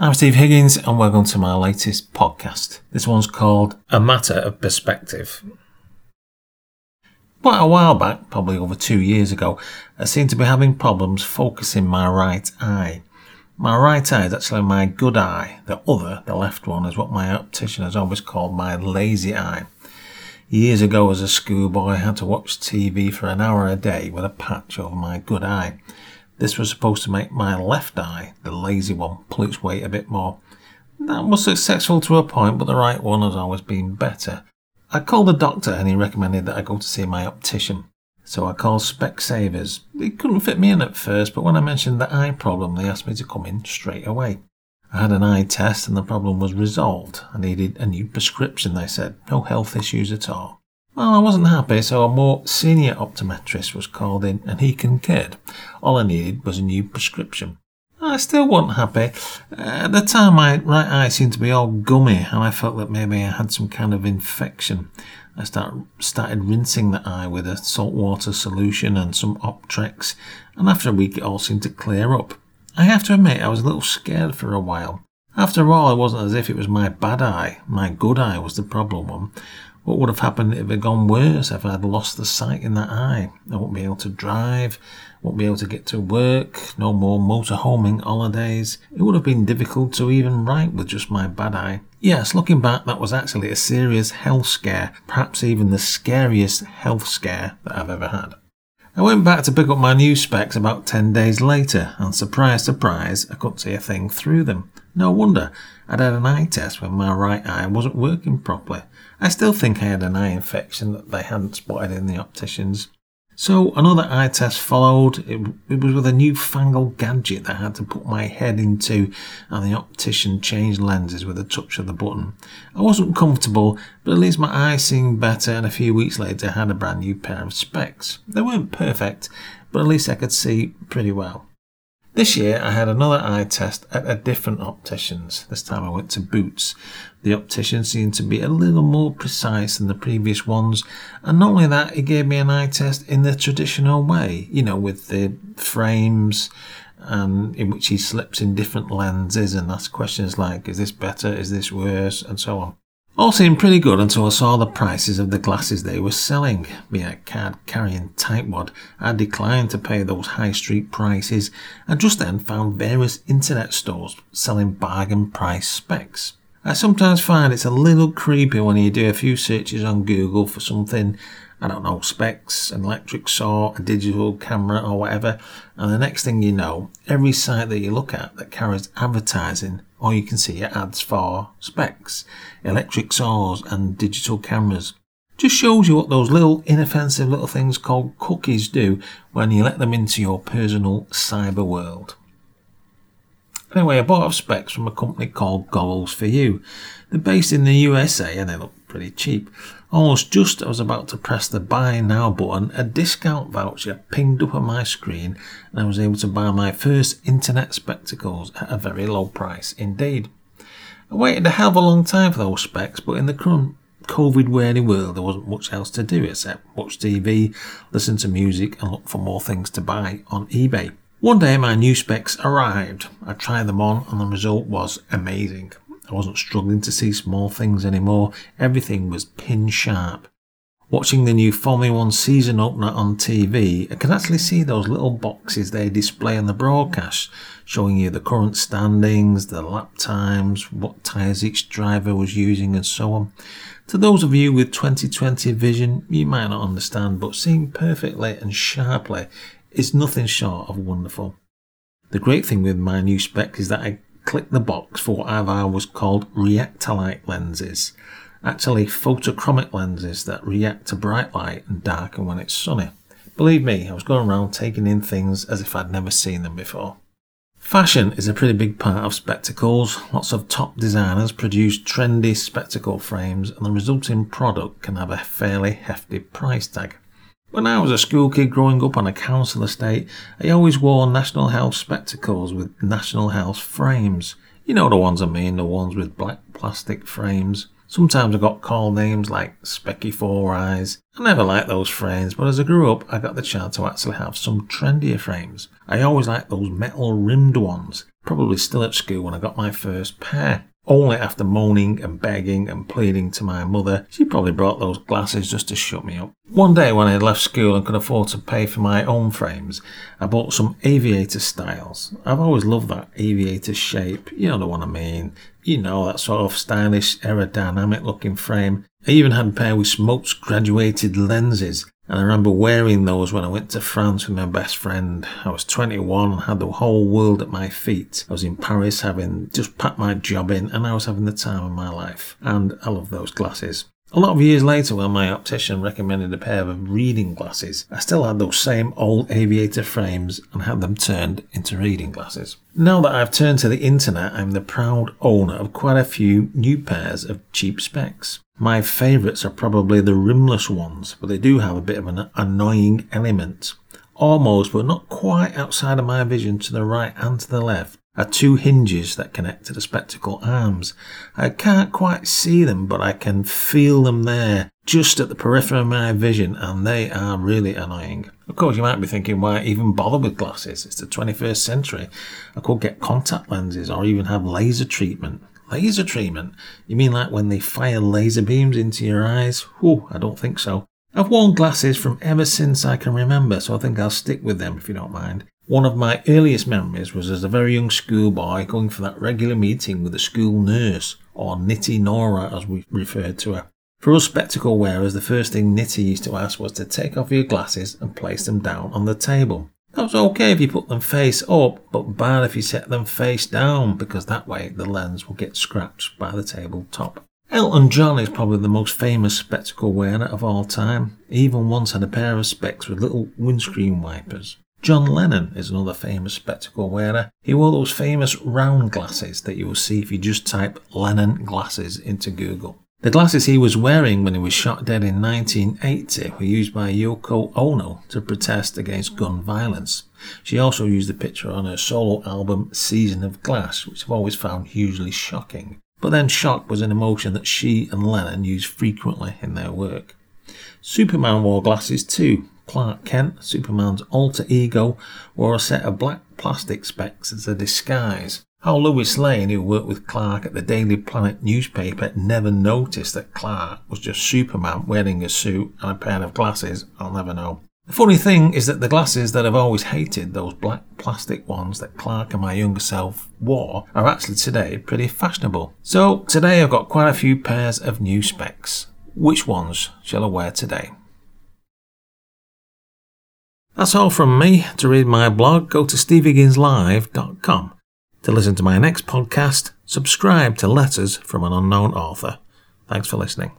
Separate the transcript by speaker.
Speaker 1: I'm Steve Higgins, and welcome to my latest podcast. This one's called A Matter of Perspective. Quite a while back, probably over two years ago, I seemed to be having problems focusing my right eye. My right eye is actually my good eye. The other, the left one, is what my optician has always called my lazy eye. Years ago, as a schoolboy, I had to watch TV for an hour a day with a patch over my good eye. This was supposed to make my left eye, the lazy one, pull its weight a bit more. That was successful to a point, but the right one has always been better. I called the doctor and he recommended that I go to see my optician. So I called Specsavers. They couldn't fit me in at first, but when I mentioned the eye problem, they asked me to come in straight away. I had an eye test and the problem was resolved. I needed a new prescription, they said. No health issues at all. Well, I wasn't happy, so a more senior optometrist was called in and he concurred. All I needed was a new prescription. I still wasn't happy. At the time, my right eye seemed to be all gummy, and I felt that maybe I had some kind of infection. I start, started rinsing the eye with a saltwater solution and some Optrex, and after a week, it all seemed to clear up. I have to admit, I was a little scared for a while. After all, it wasn't as if it was my bad eye. My good eye was the problem one. What would have happened if it had gone worse, if I had lost the sight in that eye? I wouldn't be able to drive, wouldn't be able to get to work, no more motorhoming holidays. It would have been difficult to even write with just my bad eye. Yes, looking back, that was actually a serious health scare, perhaps even the scariest health scare that I've ever had. I went back to pick up my new specs about 10 days later, and surprise, surprise, I couldn't see a thing through them. No wonder. I'd had an eye test when my right eye wasn't working properly. I still think I had an eye infection that they hadn't spotted in the opticians. So another eye test followed. It, it, was with a newfangled gadget that I had to put my head into, and the optician changed lenses with a touch of the button. I wasn't comfortable, but at least my eyes seemed better, and a few weeks later I had a brand new pair of specs. They weren't perfect, but at least I could see pretty well. This year I had another eye test at a different optician's. This time I went to Boots. The optician seemed to be a little more precise than the previous ones, and not only that, he gave me an eye test in the traditional way, you know, with the frames and in which he slips in different lenses and asks questions like, is this better, is this worse, and so on. All seemed pretty good until I saw the prices of the glasses they were selling. Being a card carrying tightwad, I declined to pay those high street prices and just then found various internet stores selling bargain price specs. I sometimes find it's a little creepy when you do a few searches on Google for something, I don't know, specs, an electric saw, a digital camera, or whatever, and the next thing you know, every site that you look at that carries advertising or you can see are ads for specs, electric saws, and digital cameras. Just shows you what those little inoffensive little things called cookies do when you let them into your personal cyber world. Anyway, I bought off specs from a company called Goggles for You. They're based in the USA and they look pretty cheap. Almost just as I was about to press the buy now button, a discount voucher pinged up on my screen and I was able to buy my first internet spectacles at a very low price indeed. I waited a hell of a long time for those specs, but in the current COVID weary world, there wasn't much else to do except watch TV, listen to music, and look for more things to buy on eBay. One day, my new specs arrived. I tried them on, and the result was amazing. I wasn't struggling to see small things anymore. Everything was pin sharp. Watching the new Formula One season opener on TV, I can actually see those little boxes they display on the broadcast, showing you the current standings, the lap times, what tyres each driver was using, and so on. To those of you with 2020 vision, you might not understand, but seeing perfectly and sharply is nothing short of wonderful. The great thing with my new spec is that I click the box for what I've always called reactolite lenses. Actually, photochromic lenses that react to bright light and darken when it's sunny. Believe me, I was going around taking in things as if I'd never seen them before. Fashion is a pretty big part of spectacles. Lots of top designers produce trendy spectacle frames, and the resulting product can have a fairly hefty price tag. When I was a school kid growing up on a council estate, I always wore National Health spectacles with National Health frames. You know the ones I mean, the ones with black plastic frames. Sometimes I got called names like Specky Four Eyes. I never liked those frames, but as I grew up, I got the chance to actually have some trendier frames. I always liked those metal rimmed ones, probably still at school when I got my first pair. Only after moaning and begging and pleading to my mother, she probably brought those glasses just to shut me up. One day when I had left school and could afford to pay for my own frames, I bought some aviator styles. I've always loved that aviator shape, you know the one I mean. You know, that sort of stylish, aerodynamic looking frame. I even had a pair with smokes graduated lenses and I remember wearing those when I went to France with my best friend. I was 21 and had the whole world at my feet. I was in Paris having just packed my job in and I was having the time of my life. And I love those glasses. A lot of years later, when my optician recommended a pair of reading glasses, I still had those same old aviator frames and had them turned into reading glasses. Now that I've turned to the internet, I'm the proud owner of quite a few new pairs of cheap specs. My favourites are probably the rimless ones, but they do have a bit of an annoying element. Almost, but not quite outside of my vision to the right and to the left are two hinges that connect to the spectacle arms. I can't quite see them, but I can feel them there, just at the periphery of my vision, and they are really annoying. Of course, you might be thinking, why even bother with glasses? It's the 21st century. I could get contact lenses or even have laser treatment. Laser treatment? You mean like when they fire laser beams into your eyes? Whew, I don't think so. I've worn glasses from ever since I can remember, so I think I'll stick with them if you don't mind. One of my earliest memories was as a very young schoolboy going for that regular meeting with the school nurse, or Nitty Nora as we referred to her. For us spectacle wearers, the first thing Nitty used to ask was to take off your glasses and place them down on the table. That was okay if you put them face up, but bad if you set them face down, because that way the lens will get scratched by the table top. Elton John is probably the most famous spectacle wearer of all time. He even once had a pair of specs with little windscreen wipers. John Lennon is another famous spectacle wearer. He wore those famous round glasses that you will see if you just type Lennon glasses into Google. The glasses he was wearing when he was shot dead in 1980 were used by Yoko Ono to protest against gun violence. She also used the picture on her solo album Season of Glass, which I've always found hugely shocking. But then shock was an emotion that she and Lennon used frequently in their work. Superman wore glasses too, Clark Kent, Superman's alter ego, wore a set of black plastic specs as a disguise. How Lois Lane, who worked with Clark at the Daily Planet newspaper, never noticed that Clark was just Superman wearing a suit and a pair of glasses, I'll never know. The funny thing is that the glasses that I've always hated, those black plastic ones that Clark and my younger self wore, are actually today pretty fashionable. So today I've got quite a few pairs of new specs. Which ones shall I wear today? That's all from me. To read my blog, go to stevehigginslive.com. To listen to my next podcast, subscribe to Letters from an Unknown Author. Thanks for listening.